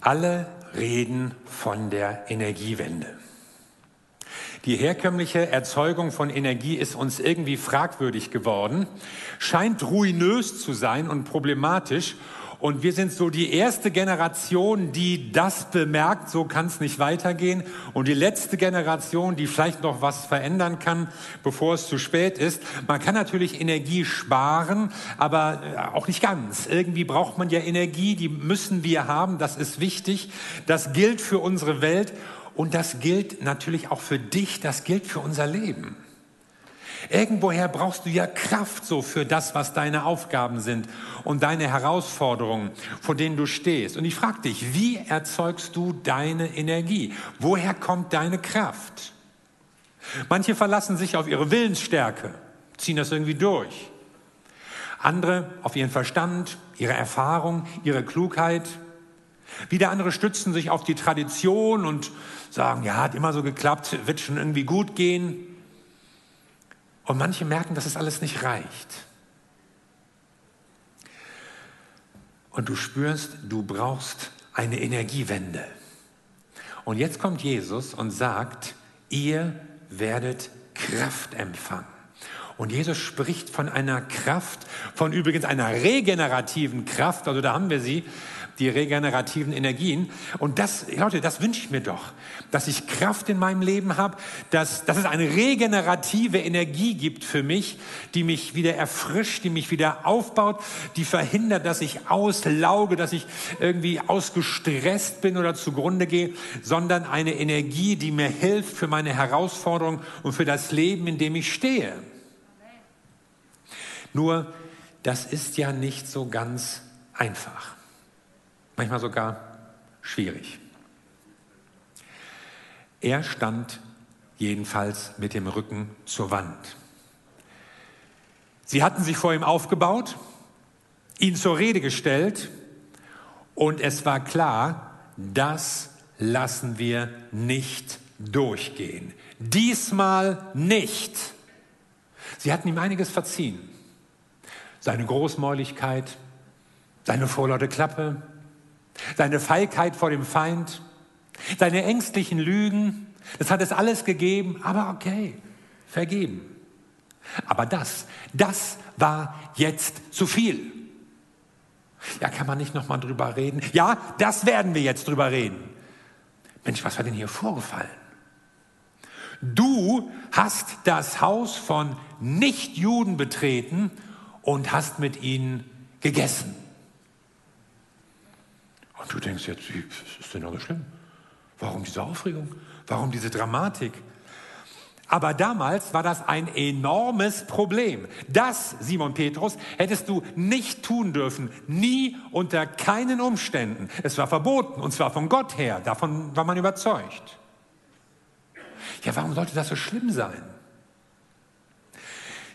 Alle reden von der Energiewende. Die herkömmliche Erzeugung von Energie ist uns irgendwie fragwürdig geworden, scheint ruinös zu sein und problematisch und wir sind so die erste Generation, die das bemerkt, so kann es nicht weitergehen. Und die letzte Generation, die vielleicht noch was verändern kann, bevor es zu spät ist. Man kann natürlich Energie sparen, aber äh, auch nicht ganz. Irgendwie braucht man ja Energie, die müssen wir haben, das ist wichtig. Das gilt für unsere Welt und das gilt natürlich auch für dich, das gilt für unser Leben. Irgendwoher brauchst du ja Kraft so für das, was deine Aufgaben sind und deine Herausforderungen, vor denen du stehst. Und ich frage dich, wie erzeugst du deine Energie? Woher kommt deine Kraft? Manche verlassen sich auf ihre Willensstärke, ziehen das irgendwie durch. Andere auf ihren Verstand, ihre Erfahrung, ihre Klugheit. Wieder andere stützen sich auf die Tradition und sagen, ja, hat immer so geklappt, wird schon irgendwie gut gehen. Und manche merken, dass es alles nicht reicht. Und du spürst, du brauchst eine Energiewende. Und jetzt kommt Jesus und sagt, ihr werdet Kraft empfangen. Und Jesus spricht von einer Kraft, von übrigens einer regenerativen Kraft, also da haben wir sie, die regenerativen Energien. Und das, Leute, das wünsche ich mir doch, dass ich Kraft in meinem Leben habe, dass, dass es eine regenerative Energie gibt für mich, die mich wieder erfrischt, die mich wieder aufbaut, die verhindert, dass ich auslauge, dass ich irgendwie ausgestresst bin oder zugrunde gehe, sondern eine Energie, die mir hilft für meine Herausforderungen und für das Leben, in dem ich stehe. Nur, das ist ja nicht so ganz einfach manchmal sogar schwierig. Er stand jedenfalls mit dem Rücken zur Wand. Sie hatten sich vor ihm aufgebaut, ihn zur Rede gestellt und es war klar, das lassen wir nicht durchgehen. Diesmal nicht. Sie hatten ihm einiges verziehen. Seine Großmäuligkeit, seine vorlaute Klappe, seine Feigheit vor dem Feind, seine ängstlichen Lügen, das hat es alles gegeben, aber okay, vergeben. Aber das, das war jetzt zu viel. Ja, kann man nicht nochmal drüber reden? Ja, das werden wir jetzt drüber reden. Mensch, was war denn hier vorgefallen? Du hast das Haus von Nichtjuden betreten und hast mit ihnen gegessen. Du denkst jetzt, ist denn da so schlimm? Warum diese Aufregung? Warum diese Dramatik? Aber damals war das ein enormes Problem. Das, Simon Petrus, hättest du nicht tun dürfen. Nie unter keinen Umständen. Es war verboten und zwar von Gott her. Davon war man überzeugt. Ja, warum sollte das so schlimm sein?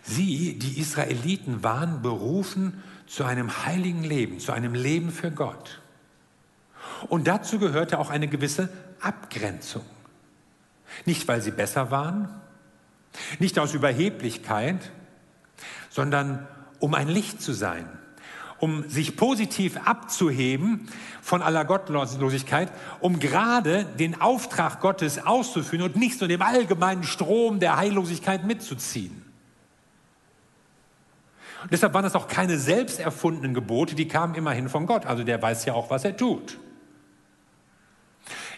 Sie, die Israeliten, waren berufen zu einem heiligen Leben, zu einem Leben für Gott. Und dazu gehörte auch eine gewisse Abgrenzung. Nicht, weil sie besser waren, nicht aus Überheblichkeit, sondern um ein Licht zu sein, um sich positiv abzuheben von aller Gottlosigkeit, um gerade den Auftrag Gottes auszuführen und nicht so dem allgemeinen Strom der Heillosigkeit mitzuziehen. Und deshalb waren das auch keine selbst erfundenen Gebote, die kamen immerhin von Gott. Also der weiß ja auch, was er tut.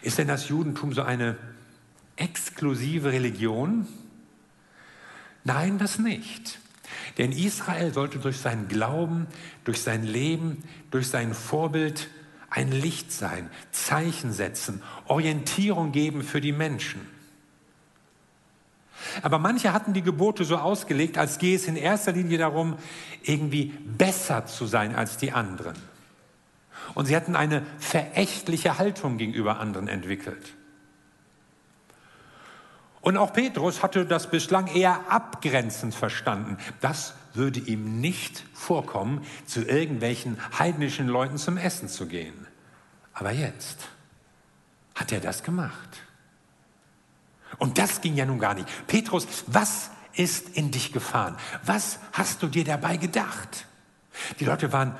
Ist denn das Judentum so eine exklusive Religion? Nein, das nicht. Denn Israel sollte durch seinen Glauben, durch sein Leben, durch sein Vorbild ein Licht sein, Zeichen setzen, Orientierung geben für die Menschen. Aber manche hatten die Gebote so ausgelegt, als gehe es in erster Linie darum, irgendwie besser zu sein als die anderen. Und sie hatten eine verächtliche Haltung gegenüber anderen entwickelt. Und auch Petrus hatte das bislang eher abgrenzend verstanden. Das würde ihm nicht vorkommen, zu irgendwelchen heidnischen Leuten zum Essen zu gehen. Aber jetzt hat er das gemacht. Und das ging ja nun gar nicht. Petrus, was ist in dich gefahren? Was hast du dir dabei gedacht? Die Leute waren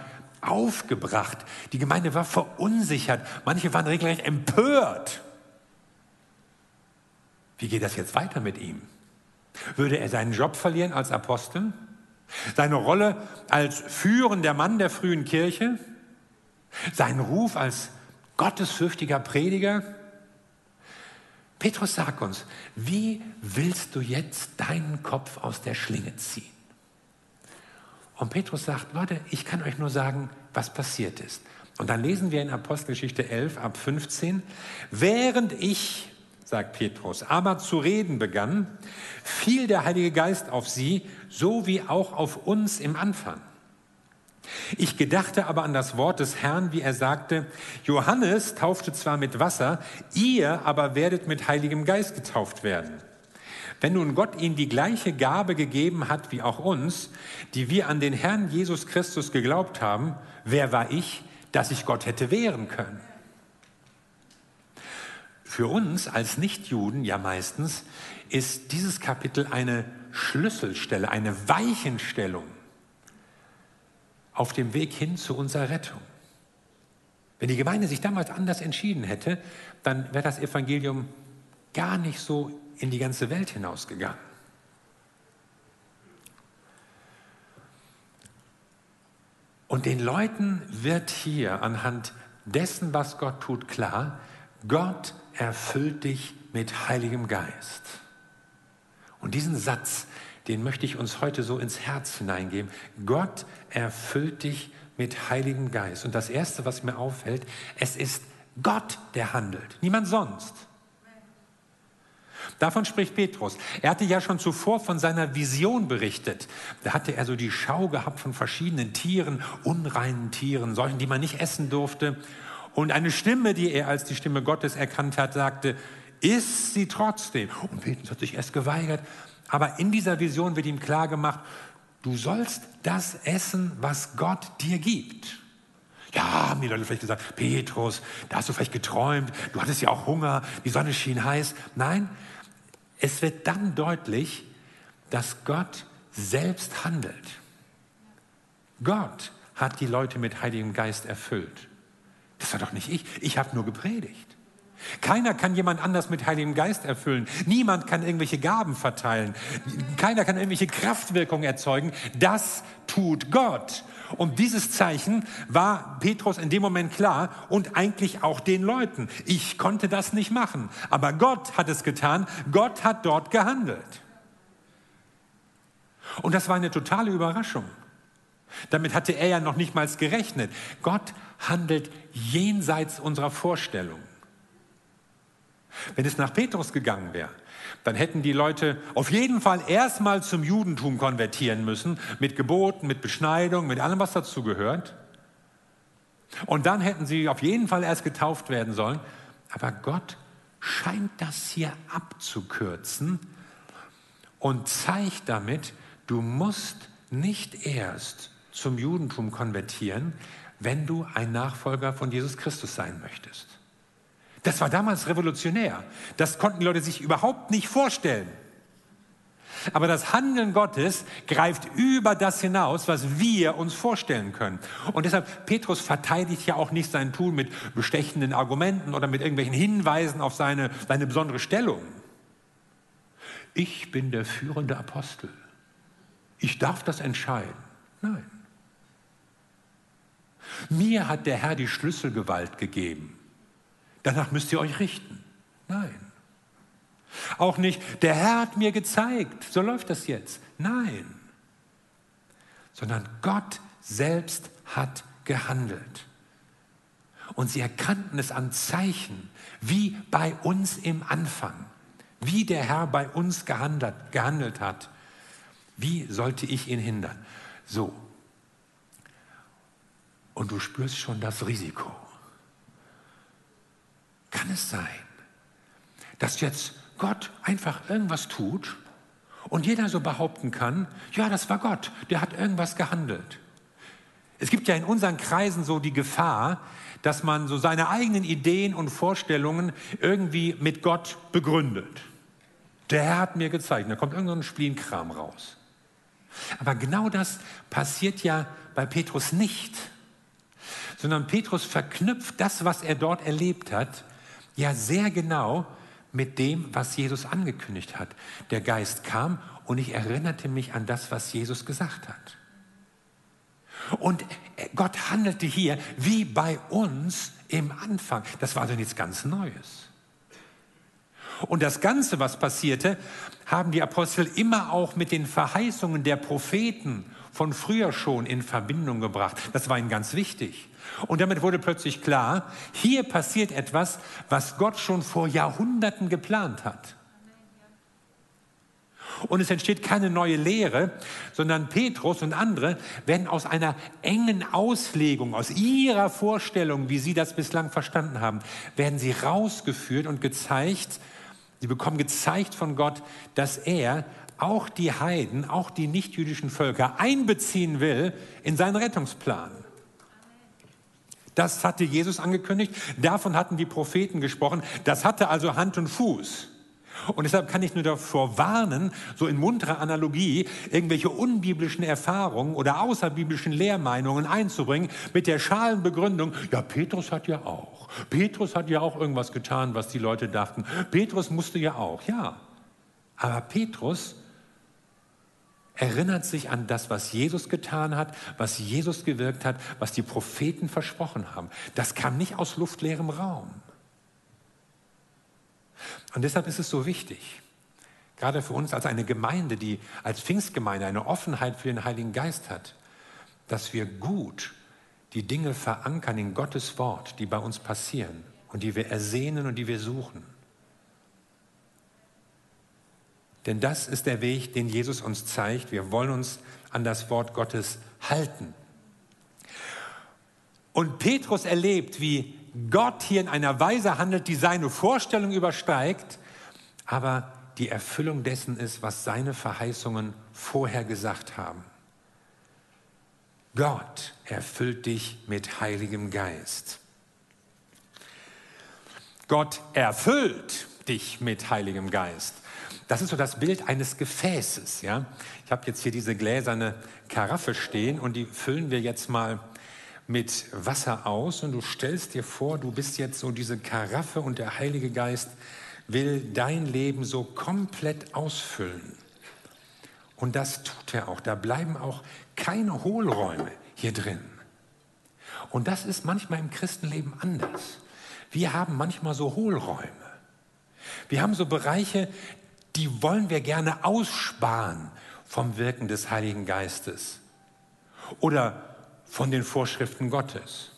aufgebracht. Die Gemeinde war verunsichert. Manche waren regelrecht empört. Wie geht das jetzt weiter mit ihm? Würde er seinen Job verlieren als Apostel? Seine Rolle als führender Mann der frühen Kirche? Seinen Ruf als gottesfürchtiger Prediger? Petrus, sag uns, wie willst du jetzt deinen Kopf aus der Schlinge ziehen? Und Petrus sagt, Leute, ich kann euch nur sagen, was passiert ist. Und dann lesen wir in Apostelgeschichte 11 ab 15, während ich, sagt Petrus, aber zu reden begann, fiel der Heilige Geist auf sie, so wie auch auf uns im Anfang. Ich gedachte aber an das Wort des Herrn, wie er sagte, Johannes taufte zwar mit Wasser, ihr aber werdet mit Heiligem Geist getauft werden. Wenn nun Gott ihnen die gleiche Gabe gegeben hat wie auch uns, die wir an den Herrn Jesus Christus geglaubt haben, wer war ich, dass ich Gott hätte wehren können? Für uns als Nichtjuden ja meistens ist dieses Kapitel eine Schlüsselstelle, eine Weichenstellung auf dem Weg hin zu unserer Rettung. Wenn die Gemeinde sich damals anders entschieden hätte, dann wäre das Evangelium gar nicht so in die ganze Welt hinausgegangen. Und den Leuten wird hier anhand dessen, was Gott tut, klar, Gott erfüllt dich mit Heiligem Geist. Und diesen Satz, den möchte ich uns heute so ins Herz hineingeben. Gott erfüllt dich mit Heiligem Geist. Und das Erste, was mir auffällt, es ist Gott, der handelt, niemand sonst. Davon spricht Petrus. Er hatte ja schon zuvor von seiner Vision berichtet. Da hatte er so die Schau gehabt von verschiedenen Tieren, unreinen Tieren, solchen, die man nicht essen durfte. Und eine Stimme, die er als die Stimme Gottes erkannt hat, sagte, isst sie trotzdem. Und Petrus hat sich erst geweigert. Aber in dieser Vision wird ihm klar gemacht, du sollst das essen, was Gott dir gibt. Ja, haben die Leute vielleicht gesagt, Petrus, da hast du vielleicht geträumt, du hattest ja auch Hunger, die Sonne schien heiß. Nein, es wird dann deutlich, dass Gott selbst handelt. Gott hat die Leute mit Heiligem Geist erfüllt. Das war doch nicht ich, ich habe nur gepredigt. Keiner kann jemand anders mit Heiligem Geist erfüllen. Niemand kann irgendwelche Gaben verteilen. Keiner kann irgendwelche Kraftwirkungen erzeugen. Das tut Gott. Und dieses Zeichen war Petrus in dem Moment klar und eigentlich auch den Leuten. Ich konnte das nicht machen. Aber Gott hat es getan. Gott hat dort gehandelt. Und das war eine totale Überraschung. Damit hatte er ja noch nicht mal gerechnet. Gott handelt jenseits unserer Vorstellung. Wenn es nach Petrus gegangen wäre, dann hätten die Leute auf jeden Fall erstmal zum Judentum konvertieren müssen, mit Geboten, mit Beschneidung, mit allem, was dazu gehört. Und dann hätten sie auf jeden Fall erst getauft werden sollen. Aber Gott scheint das hier abzukürzen und zeigt damit, du musst nicht erst zum Judentum konvertieren, wenn du ein Nachfolger von Jesus Christus sein möchtest. Das war damals revolutionär. Das konnten die Leute sich überhaupt nicht vorstellen. Aber das Handeln Gottes greift über das hinaus, was wir uns vorstellen können. Und deshalb, Petrus verteidigt ja auch nicht sein Tun mit bestechenden Argumenten oder mit irgendwelchen Hinweisen auf seine, seine besondere Stellung. Ich bin der führende Apostel. Ich darf das entscheiden. Nein. Mir hat der Herr die Schlüsselgewalt gegeben. Danach müsst ihr euch richten. Nein. Auch nicht, der Herr hat mir gezeigt, so läuft das jetzt. Nein. Sondern Gott selbst hat gehandelt. Und sie erkannten es an Zeichen, wie bei uns im Anfang, wie der Herr bei uns gehandelt, gehandelt hat. Wie sollte ich ihn hindern? So. Und du spürst schon das Risiko. Kann es sein, dass jetzt Gott einfach irgendwas tut und jeder so behaupten kann, ja, das war Gott, der hat irgendwas gehandelt. Es gibt ja in unseren Kreisen so die Gefahr, dass man so seine eigenen Ideen und Vorstellungen irgendwie mit Gott begründet. Der Herr hat mir gezeigt, da kommt irgendein Splienkram raus. Aber genau das passiert ja bei Petrus nicht. sondern Petrus verknüpft das, was er dort erlebt hat, ja sehr genau mit dem, was Jesus angekündigt hat. Der Geist kam und ich erinnerte mich an das, was Jesus gesagt hat. Und Gott handelte hier wie bei uns im Anfang. Das war also nichts ganz Neues. Und das Ganze, was passierte, haben die Apostel immer auch mit den Verheißungen der Propheten von früher schon in Verbindung gebracht. Das war ihnen ganz wichtig. Und damit wurde plötzlich klar, hier passiert etwas, was Gott schon vor Jahrhunderten geplant hat. Und es entsteht keine neue Lehre, sondern Petrus und andere werden aus einer engen Auslegung, aus ihrer Vorstellung, wie sie das bislang verstanden haben, werden sie rausgeführt und gezeigt, sie bekommen gezeigt von Gott, dass er auch die Heiden, auch die nichtjüdischen Völker einbeziehen will in seinen Rettungsplan. Das hatte Jesus angekündigt, davon hatten die Propheten gesprochen, das hatte also Hand und Fuß. Und deshalb kann ich nur davor warnen, so in munterer Analogie irgendwelche unbiblischen Erfahrungen oder außerbiblischen Lehrmeinungen einzubringen mit der schalen Begründung, ja, Petrus hat ja auch. Petrus hat ja auch irgendwas getan, was die Leute dachten. Petrus musste ja auch, ja. Aber Petrus erinnert sich an das, was Jesus getan hat, was Jesus gewirkt hat, was die Propheten versprochen haben. Das kam nicht aus luftleerem Raum. Und deshalb ist es so wichtig, gerade für uns als eine Gemeinde, die als Pfingstgemeinde eine Offenheit für den Heiligen Geist hat, dass wir gut die Dinge verankern in Gottes Wort, die bei uns passieren und die wir ersehnen und die wir suchen. Denn das ist der Weg, den Jesus uns zeigt. Wir wollen uns an das Wort Gottes halten. Und Petrus erlebt, wie Gott hier in einer Weise handelt, die seine Vorstellung übersteigt, aber die Erfüllung dessen ist, was seine Verheißungen vorher gesagt haben. Gott erfüllt dich mit Heiligem Geist. Gott erfüllt dich mit Heiligem Geist. Das ist so das Bild eines Gefäßes. Ja? Ich habe jetzt hier diese gläserne Karaffe stehen und die füllen wir jetzt mal mit Wasser aus und du stellst dir vor, du bist jetzt so diese Karaffe und der Heilige Geist will dein Leben so komplett ausfüllen. Und das tut er auch. Da bleiben auch keine Hohlräume hier drin. Und das ist manchmal im Christenleben anders. Wir haben manchmal so Hohlräume. Wir haben so Bereiche, die wollen wir gerne aussparen vom Wirken des Heiligen Geistes oder von den Vorschriften Gottes.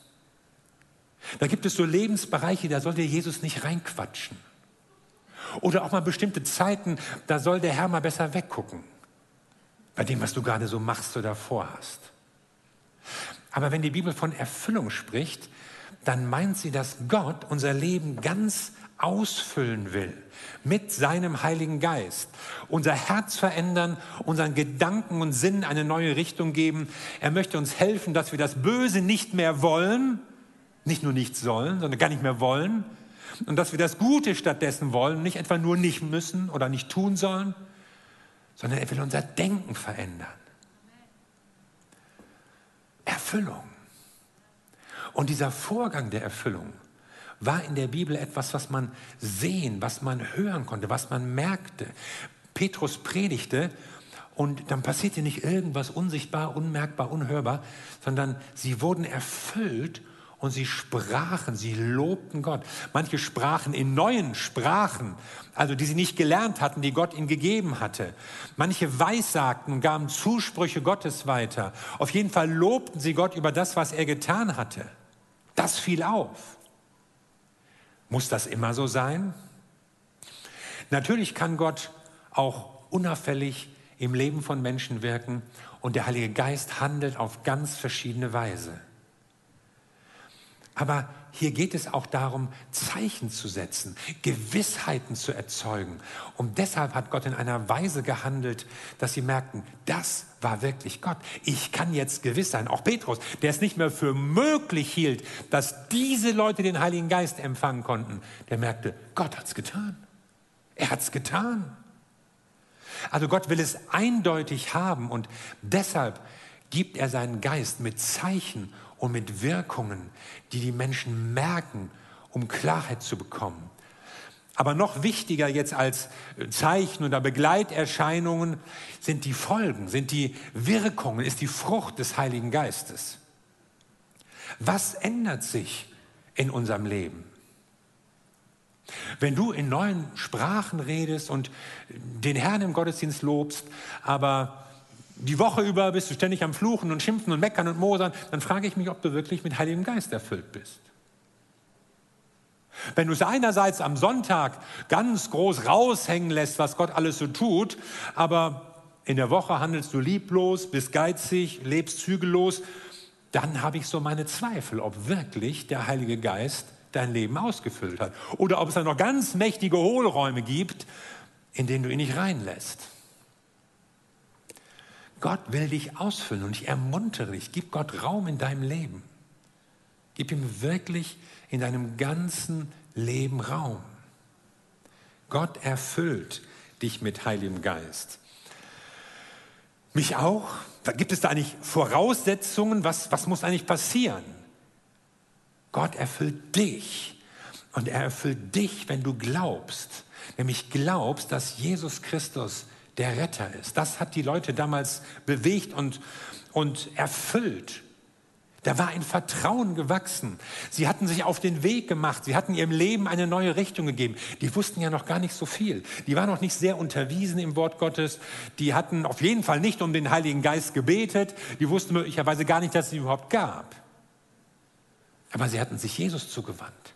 Da gibt es so Lebensbereiche, da soll der Jesus nicht reinquatschen. Oder auch mal bestimmte Zeiten, da soll der Herr mal besser weggucken. Bei dem, was du gerade so machst oder vorhast. Aber wenn die Bibel von Erfüllung spricht, dann meint sie, dass Gott unser Leben ganz ausfüllen will mit seinem Heiligen Geist, unser Herz verändern, unseren Gedanken und Sinnen eine neue Richtung geben. Er möchte uns helfen, dass wir das Böse nicht mehr wollen, nicht nur nicht sollen, sondern gar nicht mehr wollen, und dass wir das Gute stattdessen wollen, nicht etwa nur nicht müssen oder nicht tun sollen, sondern er will unser Denken verändern. Erfüllung. Und dieser Vorgang der Erfüllung, war in der Bibel etwas, was man sehen, was man hören konnte, was man merkte. Petrus predigte und dann passierte nicht irgendwas unsichtbar, unmerkbar, unhörbar, sondern sie wurden erfüllt und sie sprachen, sie lobten Gott. Manche sprachen in neuen Sprachen, also die sie nicht gelernt hatten, die Gott ihnen gegeben hatte. Manche weissagten und gaben Zusprüche Gottes weiter. Auf jeden Fall lobten sie Gott über das, was er getan hatte. Das fiel auf. Muss das immer so sein? Natürlich kann Gott auch unauffällig im Leben von Menschen wirken und der Heilige Geist handelt auf ganz verschiedene Weise. Aber hier geht es auch darum, Zeichen zu setzen, Gewissheiten zu erzeugen. Und deshalb hat Gott in einer Weise gehandelt, dass sie merkten, das war wirklich Gott. Ich kann jetzt gewiss sein. Auch Petrus, der es nicht mehr für möglich hielt, dass diese Leute den Heiligen Geist empfangen konnten, der merkte, Gott hat es getan. Er hat es getan. Also Gott will es eindeutig haben und deshalb gibt er seinen Geist mit Zeichen und mit Wirkungen, die die Menschen merken, um Klarheit zu bekommen. Aber noch wichtiger jetzt als Zeichen oder Begleiterscheinungen sind die Folgen, sind die Wirkungen, ist die Frucht des Heiligen Geistes. Was ändert sich in unserem Leben? Wenn du in neuen Sprachen redest und den Herrn im Gottesdienst lobst, aber die Woche über bist du ständig am Fluchen und Schimpfen und Meckern und Mosern, dann frage ich mich, ob du wirklich mit Heiligem Geist erfüllt bist. Wenn du es einerseits am Sonntag ganz groß raushängen lässt, was Gott alles so tut, aber in der Woche handelst du lieblos, bist geizig, lebst zügellos, dann habe ich so meine Zweifel, ob wirklich der Heilige Geist dein Leben ausgefüllt hat. Oder ob es da noch ganz mächtige Hohlräume gibt, in denen du ihn nicht reinlässt. Gott will dich ausfüllen und ich ermuntere dich, gib Gott Raum in deinem Leben. Gib ihm wirklich in deinem ganzen Leben Raum. Gott erfüllt dich mit Heiligem Geist. Mich auch. Gibt es da eigentlich Voraussetzungen? Was, was muss eigentlich passieren? Gott erfüllt dich. Und er erfüllt dich, wenn du glaubst. Nämlich glaubst, dass Jesus Christus der Retter ist. Das hat die Leute damals bewegt und, und erfüllt. Da war ein Vertrauen gewachsen. Sie hatten sich auf den Weg gemacht. Sie hatten ihrem Leben eine neue Richtung gegeben. Die wussten ja noch gar nicht so viel. Die waren noch nicht sehr unterwiesen im Wort Gottes. Die hatten auf jeden Fall nicht um den Heiligen Geist gebetet. Die wussten möglicherweise gar nicht, dass es ihn überhaupt gab. Aber sie hatten sich Jesus zugewandt.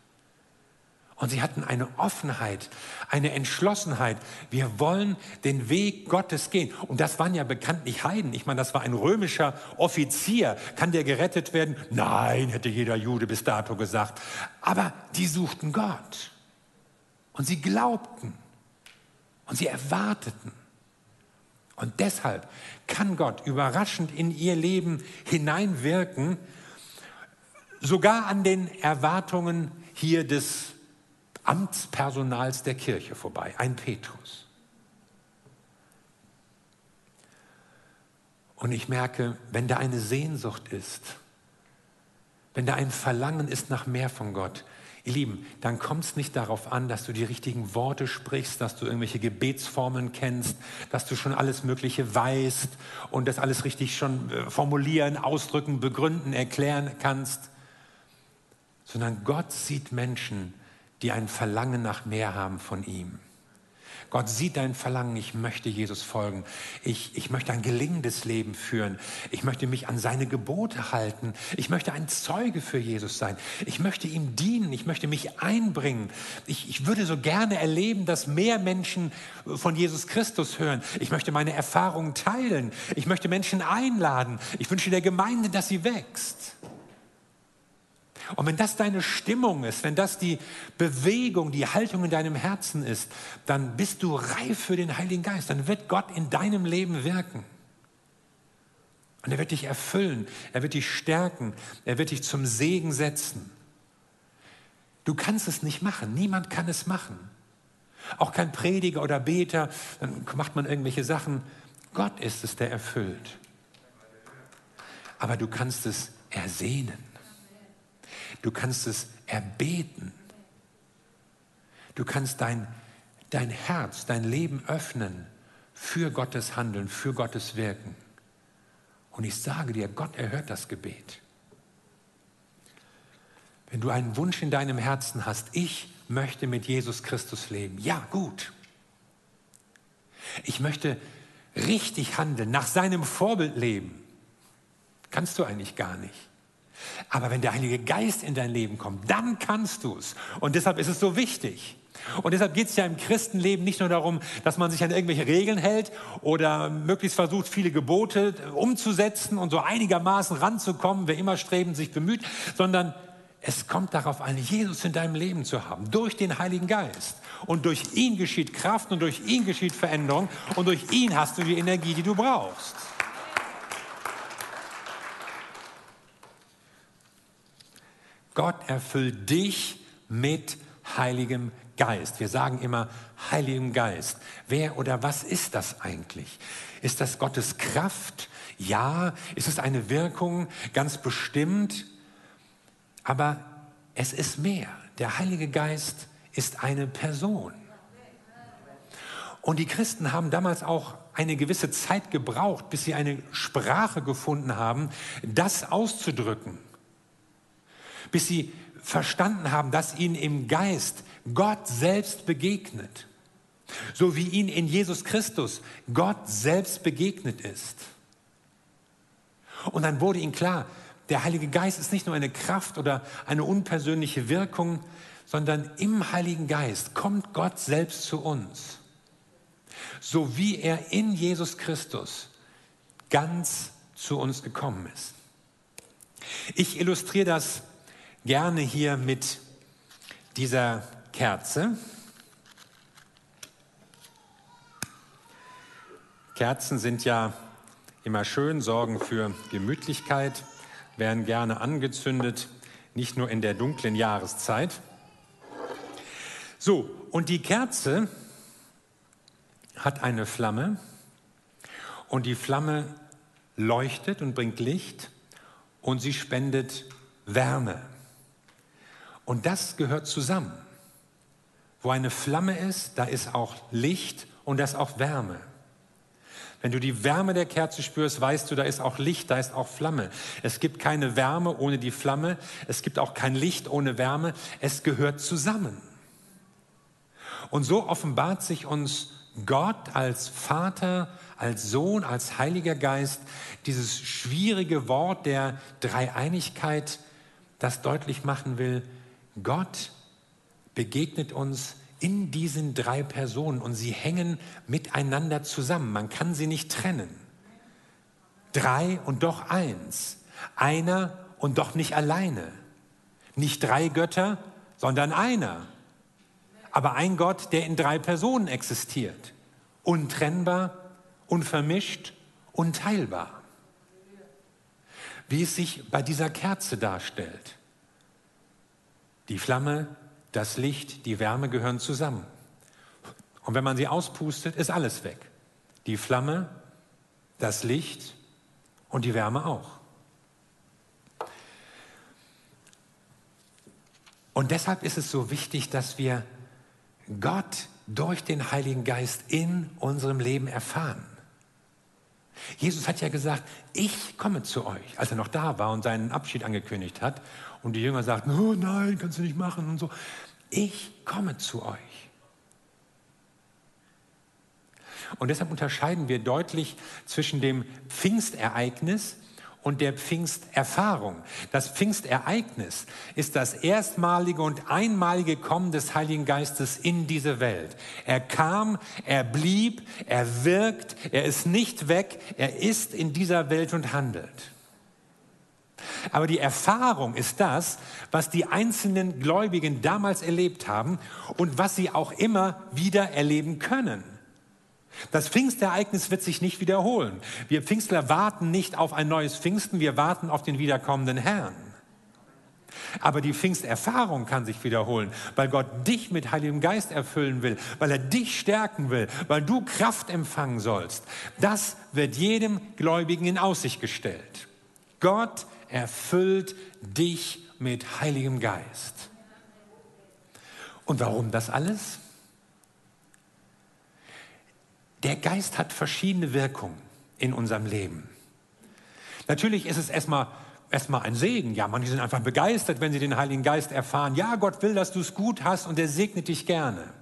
Und sie hatten eine Offenheit, eine Entschlossenheit. Wir wollen den Weg Gottes gehen. Und das waren ja bekanntlich Heiden. Ich meine, das war ein römischer Offizier. Kann der gerettet werden? Nein, hätte jeder Jude bis dato gesagt. Aber die suchten Gott. Und sie glaubten. Und sie erwarteten. Und deshalb kann Gott überraschend in ihr Leben hineinwirken, sogar an den Erwartungen hier des Amtspersonals der Kirche vorbei, ein Petrus. Und ich merke, wenn da eine Sehnsucht ist, wenn da ein Verlangen ist nach mehr von Gott, ihr Lieben, dann kommt es nicht darauf an, dass du die richtigen Worte sprichst, dass du irgendwelche Gebetsformeln kennst, dass du schon alles Mögliche weißt und das alles richtig schon äh, formulieren, ausdrücken, begründen, erklären kannst sondern Gott sieht Menschen, die ein Verlangen nach mehr haben von ihm. Gott sieht dein Verlangen, ich möchte Jesus folgen. Ich, ich möchte ein gelingendes Leben führen. Ich möchte mich an seine Gebote halten. Ich möchte ein Zeuge für Jesus sein. Ich möchte ihm dienen. Ich möchte mich einbringen. Ich, ich würde so gerne erleben, dass mehr Menschen von Jesus Christus hören. Ich möchte meine Erfahrungen teilen. Ich möchte Menschen einladen. Ich wünsche der Gemeinde, dass sie wächst. Und wenn das deine Stimmung ist, wenn das die Bewegung, die Haltung in deinem Herzen ist, dann bist du reif für den Heiligen Geist. Dann wird Gott in deinem Leben wirken. Und er wird dich erfüllen, er wird dich stärken, er wird dich zum Segen setzen. Du kannst es nicht machen, niemand kann es machen. Auch kein Prediger oder Beter, dann macht man irgendwelche Sachen. Gott ist es, der erfüllt. Aber du kannst es ersehnen. Du kannst es erbeten. Du kannst dein, dein Herz, dein Leben öffnen für Gottes Handeln, für Gottes Wirken. Und ich sage dir, Gott erhört das Gebet. Wenn du einen Wunsch in deinem Herzen hast, ich möchte mit Jesus Christus leben, ja gut. Ich möchte richtig handeln, nach seinem Vorbild leben. Kannst du eigentlich gar nicht. Aber wenn der Heilige Geist in dein Leben kommt, dann kannst du es. Und deshalb ist es so wichtig. Und deshalb geht es ja im Christenleben nicht nur darum, dass man sich an irgendwelche Regeln hält oder möglichst versucht, viele Gebote umzusetzen und so einigermaßen ranzukommen, wer immer strebend sich bemüht, sondern es kommt darauf an, Jesus in deinem Leben zu haben, durch den Heiligen Geist. Und durch ihn geschieht Kraft und durch ihn geschieht Veränderung und durch ihn hast du die Energie, die du brauchst. Gott erfüllt dich mit Heiligem Geist. Wir sagen immer Heiligem Geist. Wer oder was ist das eigentlich? Ist das Gottes Kraft? Ja. Ist es eine Wirkung? Ganz bestimmt. Aber es ist mehr. Der Heilige Geist ist eine Person. Und die Christen haben damals auch eine gewisse Zeit gebraucht, bis sie eine Sprache gefunden haben, das auszudrücken. Bis sie verstanden haben, dass ihnen im Geist Gott selbst begegnet. So wie ihnen in Jesus Christus Gott selbst begegnet ist. Und dann wurde ihnen klar, der Heilige Geist ist nicht nur eine Kraft oder eine unpersönliche Wirkung, sondern im Heiligen Geist kommt Gott selbst zu uns, so wie er in Jesus Christus ganz zu uns gekommen ist. Ich illustriere das gerne hier mit dieser Kerze. Kerzen sind ja immer schön, sorgen für Gemütlichkeit, werden gerne angezündet, nicht nur in der dunklen Jahreszeit. So, und die Kerze hat eine Flamme und die Flamme leuchtet und bringt Licht und sie spendet Wärme. Und das gehört zusammen. Wo eine Flamme ist, da ist auch Licht und da ist auch Wärme. Wenn du die Wärme der Kerze spürst, weißt du, da ist auch Licht, da ist auch Flamme. Es gibt keine Wärme ohne die Flamme, es gibt auch kein Licht ohne Wärme, es gehört zusammen. Und so offenbart sich uns Gott als Vater, als Sohn, als Heiliger Geist, dieses schwierige Wort der Dreieinigkeit, das deutlich machen will, Gott begegnet uns in diesen drei Personen und sie hängen miteinander zusammen. Man kann sie nicht trennen. Drei und doch eins. Einer und doch nicht alleine. Nicht drei Götter, sondern einer. Aber ein Gott, der in drei Personen existiert. Untrennbar, unvermischt, unteilbar. Wie es sich bei dieser Kerze darstellt. Die Flamme das Licht, die Wärme gehören zusammen. Und wenn man sie auspustet, ist alles weg. Die Flamme, das Licht und die Wärme auch. Und deshalb ist es so wichtig, dass wir Gott durch den Heiligen Geist in unserem Leben erfahren. Jesus hat ja gesagt, ich komme zu euch, als er noch da war und seinen Abschied angekündigt hat. Und die Jünger sagten, oh nein, kannst du nicht machen und so. Ich komme zu euch. Und deshalb unterscheiden wir deutlich zwischen dem Pfingstereignis und der Pfingsterfahrung. Das Pfingstereignis ist das erstmalige und einmalige Kommen des Heiligen Geistes in diese Welt. Er kam, er blieb, er wirkt, er ist nicht weg, er ist in dieser Welt und handelt. Aber die Erfahrung ist das, was die einzelnen Gläubigen damals erlebt haben und was sie auch immer wieder erleben können. Das Pfingstereignis wird sich nicht wiederholen. Wir Pfingstler warten nicht auf ein neues Pfingsten, wir warten auf den wiederkommenden Herrn. Aber die Pfingsterfahrung kann sich wiederholen, weil Gott dich mit Heiligem Geist erfüllen will, weil er dich stärken will, weil du Kraft empfangen sollst. Das wird jedem Gläubigen in Aussicht gestellt. Gott erfüllt dich mit Heiligem Geist. Und warum das alles? Der Geist hat verschiedene Wirkungen in unserem Leben. Natürlich ist es erstmal erstmal ein Segen. Ja, manche sind einfach begeistert, wenn sie den Heiligen Geist erfahren. Ja, Gott will, dass du es gut hast und er segnet dich gerne.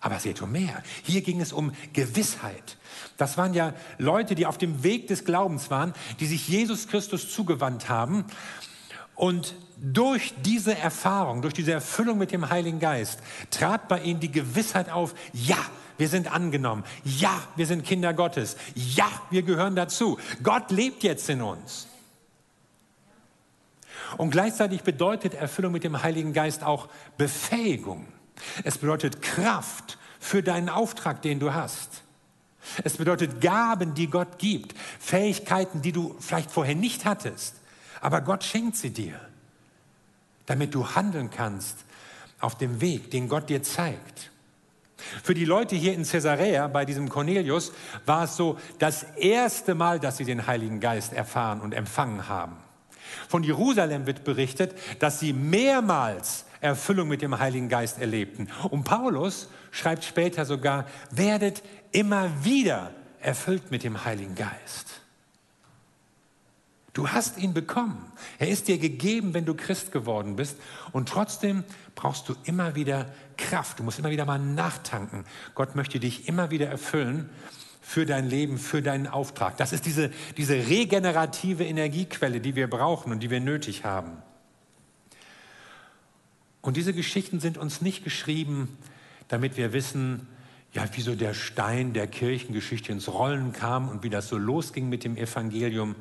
Aber seht ihr mehr. Hier ging es um Gewissheit. Das waren ja Leute, die auf dem Weg des Glaubens waren, die sich Jesus Christus zugewandt haben. Und durch diese Erfahrung, durch diese Erfüllung mit dem Heiligen Geist, trat bei ihnen die Gewissheit auf, ja, wir sind angenommen. Ja, wir sind Kinder Gottes. Ja, wir gehören dazu. Gott lebt jetzt in uns. Und gleichzeitig bedeutet Erfüllung mit dem Heiligen Geist auch Befähigung. Es bedeutet Kraft für deinen Auftrag, den du hast. Es bedeutet Gaben, die Gott gibt, Fähigkeiten, die du vielleicht vorher nicht hattest, aber Gott schenkt sie dir, damit du handeln kannst auf dem Weg, den Gott dir zeigt. Für die Leute hier in Caesarea bei diesem Cornelius war es so das erste Mal, dass sie den Heiligen Geist erfahren und empfangen haben. Von Jerusalem wird berichtet, dass sie mehrmals Erfüllung mit dem Heiligen Geist erlebten. Und Paulus schreibt später sogar, werdet immer wieder erfüllt mit dem Heiligen Geist. Du hast ihn bekommen. Er ist dir gegeben, wenn du Christ geworden bist. Und trotzdem brauchst du immer wieder Kraft. Du musst immer wieder mal nachtanken. Gott möchte dich immer wieder erfüllen für dein Leben, für deinen Auftrag. Das ist diese, diese regenerative Energiequelle, die wir brauchen und die wir nötig haben. Und diese Geschichten sind uns nicht geschrieben, damit wir wissen, ja, wieso der Stein der Kirchengeschichte ins Rollen kam und wie das so losging mit dem Evangelium,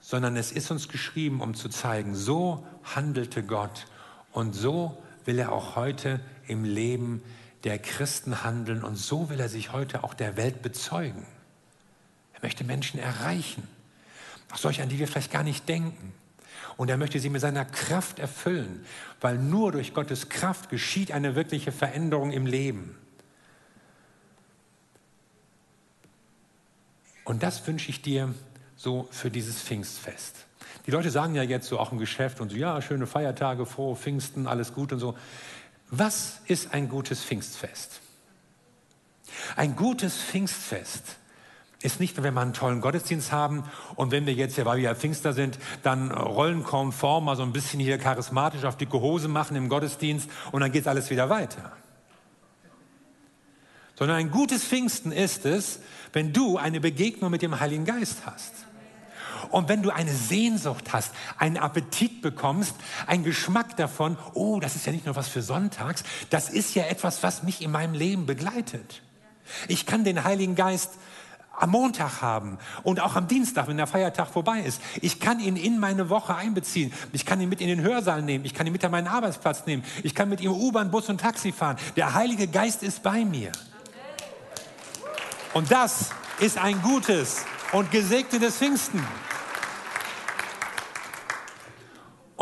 sondern es ist uns geschrieben, um zu zeigen, so handelte Gott und so will er auch heute im Leben der Christen handeln und so will er sich heute auch der Welt bezeugen. Er möchte Menschen erreichen, auch solche, an die wir vielleicht gar nicht denken. Und er möchte sie mit seiner Kraft erfüllen, weil nur durch Gottes Kraft geschieht eine wirkliche Veränderung im Leben. Und das wünsche ich dir so für dieses Pfingstfest. Die Leute sagen ja jetzt so auch im Geschäft und so, ja, schöne Feiertage, frohe Pfingsten, alles gut und so. Was ist ein gutes Pfingstfest? Ein gutes Pfingstfest ist nicht, wenn wir einen tollen Gottesdienst haben und wenn wir jetzt, ja, weil wir ja Pfingster sind, dann rollenkonform mal so ein bisschen hier charismatisch auf dicke Hose machen im Gottesdienst und dann geht alles wieder weiter. Sondern ein gutes Pfingsten ist es, wenn du eine Begegnung mit dem Heiligen Geist hast. Und wenn du eine Sehnsucht hast, einen Appetit bekommst, einen Geschmack davon, oh, das ist ja nicht nur was für Sonntags, das ist ja etwas, was mich in meinem Leben begleitet. Ich kann den Heiligen Geist am Montag haben und auch am Dienstag, wenn der Feiertag vorbei ist. Ich kann ihn in meine Woche einbeziehen. Ich kann ihn mit in den Hörsaal nehmen. Ich kann ihn mit an meinen Arbeitsplatz nehmen. Ich kann mit ihm U-Bahn, Bus und Taxi fahren. Der Heilige Geist ist bei mir. Und das ist ein gutes und gesegnetes Pfingsten.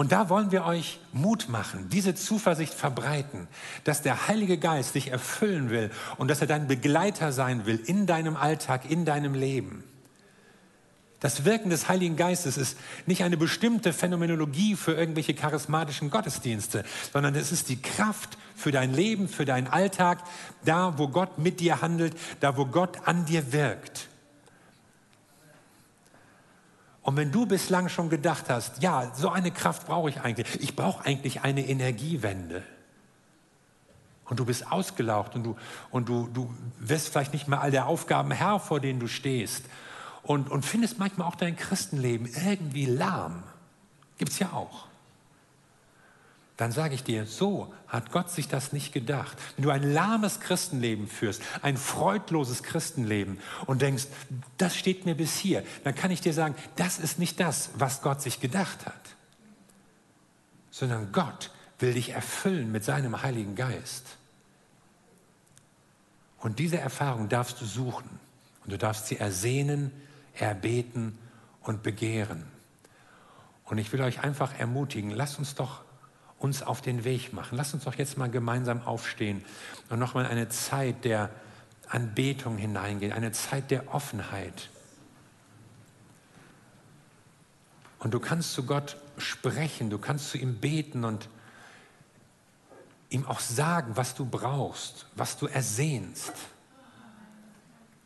Und da wollen wir euch Mut machen, diese Zuversicht verbreiten, dass der Heilige Geist dich erfüllen will und dass er dein Begleiter sein will in deinem Alltag, in deinem Leben. Das Wirken des Heiligen Geistes ist nicht eine bestimmte Phänomenologie für irgendwelche charismatischen Gottesdienste, sondern es ist die Kraft für dein Leben, für deinen Alltag, da wo Gott mit dir handelt, da wo Gott an dir wirkt. Und wenn du bislang schon gedacht hast, ja, so eine Kraft brauche ich eigentlich, ich brauche eigentlich eine Energiewende. Und du bist ausgelaucht und du, und du, du wirst vielleicht nicht mehr all der Aufgaben Herr, vor denen du stehst. Und, und findest manchmal auch dein Christenleben irgendwie lahm. Gibt es ja auch dann sage ich dir, so hat Gott sich das nicht gedacht. Wenn du ein lahmes Christenleben führst, ein freudloses Christenleben und denkst, das steht mir bis hier, dann kann ich dir sagen, das ist nicht das, was Gott sich gedacht hat, sondern Gott will dich erfüllen mit seinem Heiligen Geist. Und diese Erfahrung darfst du suchen und du darfst sie ersehnen, erbeten und begehren. Und ich will euch einfach ermutigen, lasst uns doch uns auf den Weg machen. Lass uns doch jetzt mal gemeinsam aufstehen und nochmal eine Zeit der Anbetung hineingehen, eine Zeit der Offenheit. Und du kannst zu Gott sprechen, du kannst zu ihm beten und ihm auch sagen, was du brauchst, was du ersehnst.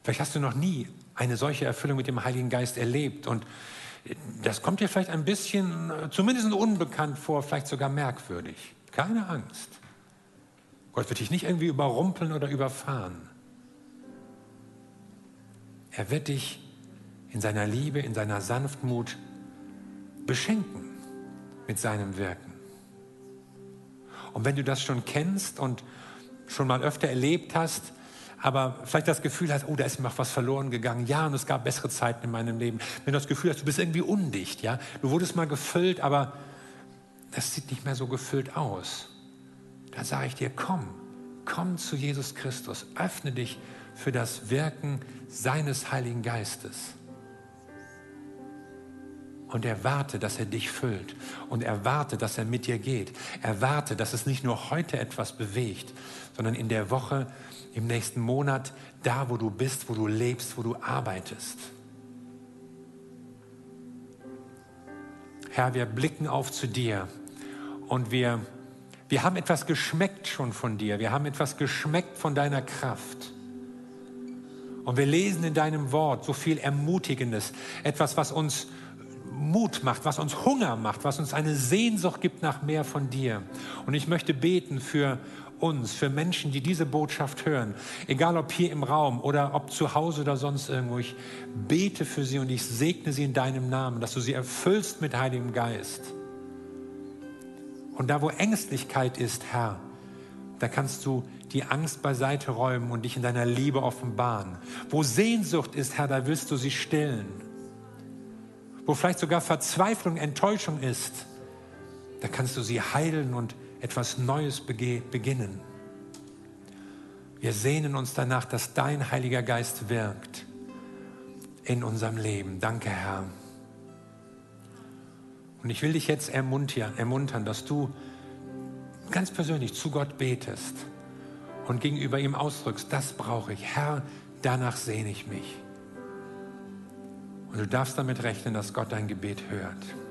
Vielleicht hast du noch nie eine solche Erfüllung mit dem Heiligen Geist erlebt und das kommt dir vielleicht ein bisschen, zumindest unbekannt vor, vielleicht sogar merkwürdig. Keine Angst. Gott wird dich nicht irgendwie überrumpeln oder überfahren. Er wird dich in seiner Liebe, in seiner Sanftmut beschenken mit seinem Wirken. Und wenn du das schon kennst und schon mal öfter erlebt hast, aber vielleicht das Gefühl hast, oh, da ist mir noch was verloren gegangen. Ja, und es gab bessere Zeiten in meinem Leben. Wenn du das Gefühl hast, du bist irgendwie undicht, ja, du wurdest mal gefüllt, aber das sieht nicht mehr so gefüllt aus. Da sage ich dir, komm, komm zu Jesus Christus, öffne dich für das Wirken seines Heiligen Geistes. Und erwarte, dass er dich füllt. Und erwarte, dass er mit dir geht. Erwarte, dass es nicht nur heute etwas bewegt, sondern in der Woche im nächsten Monat, da wo du bist, wo du lebst, wo du arbeitest. Herr, wir blicken auf zu dir und wir, wir haben etwas geschmeckt schon von dir. Wir haben etwas geschmeckt von deiner Kraft. Und wir lesen in deinem Wort so viel Ermutigendes, etwas, was uns Mut macht, was uns Hunger macht, was uns eine Sehnsucht gibt nach mehr von dir. Und ich möchte beten für uns, für Menschen, die diese Botschaft hören, egal ob hier im Raum oder ob zu Hause oder sonst irgendwo. Ich bete für sie und ich segne sie in deinem Namen, dass du sie erfüllst mit Heiligem Geist. Und da, wo Ängstlichkeit ist, Herr, da kannst du die Angst beiseite räumen und dich in deiner Liebe offenbaren. Wo Sehnsucht ist, Herr, da willst du sie stillen. Wo vielleicht sogar Verzweiflung, Enttäuschung ist, da kannst du sie heilen und etwas Neues beginnen. Wir sehnen uns danach, dass dein Heiliger Geist wirkt in unserem Leben. Danke, Herr. Und ich will dich jetzt ermuntern, dass du ganz persönlich zu Gott betest und gegenüber ihm ausdrückst, das brauche ich. Herr, danach sehne ich mich. Und du darfst damit rechnen, dass Gott dein Gebet hört.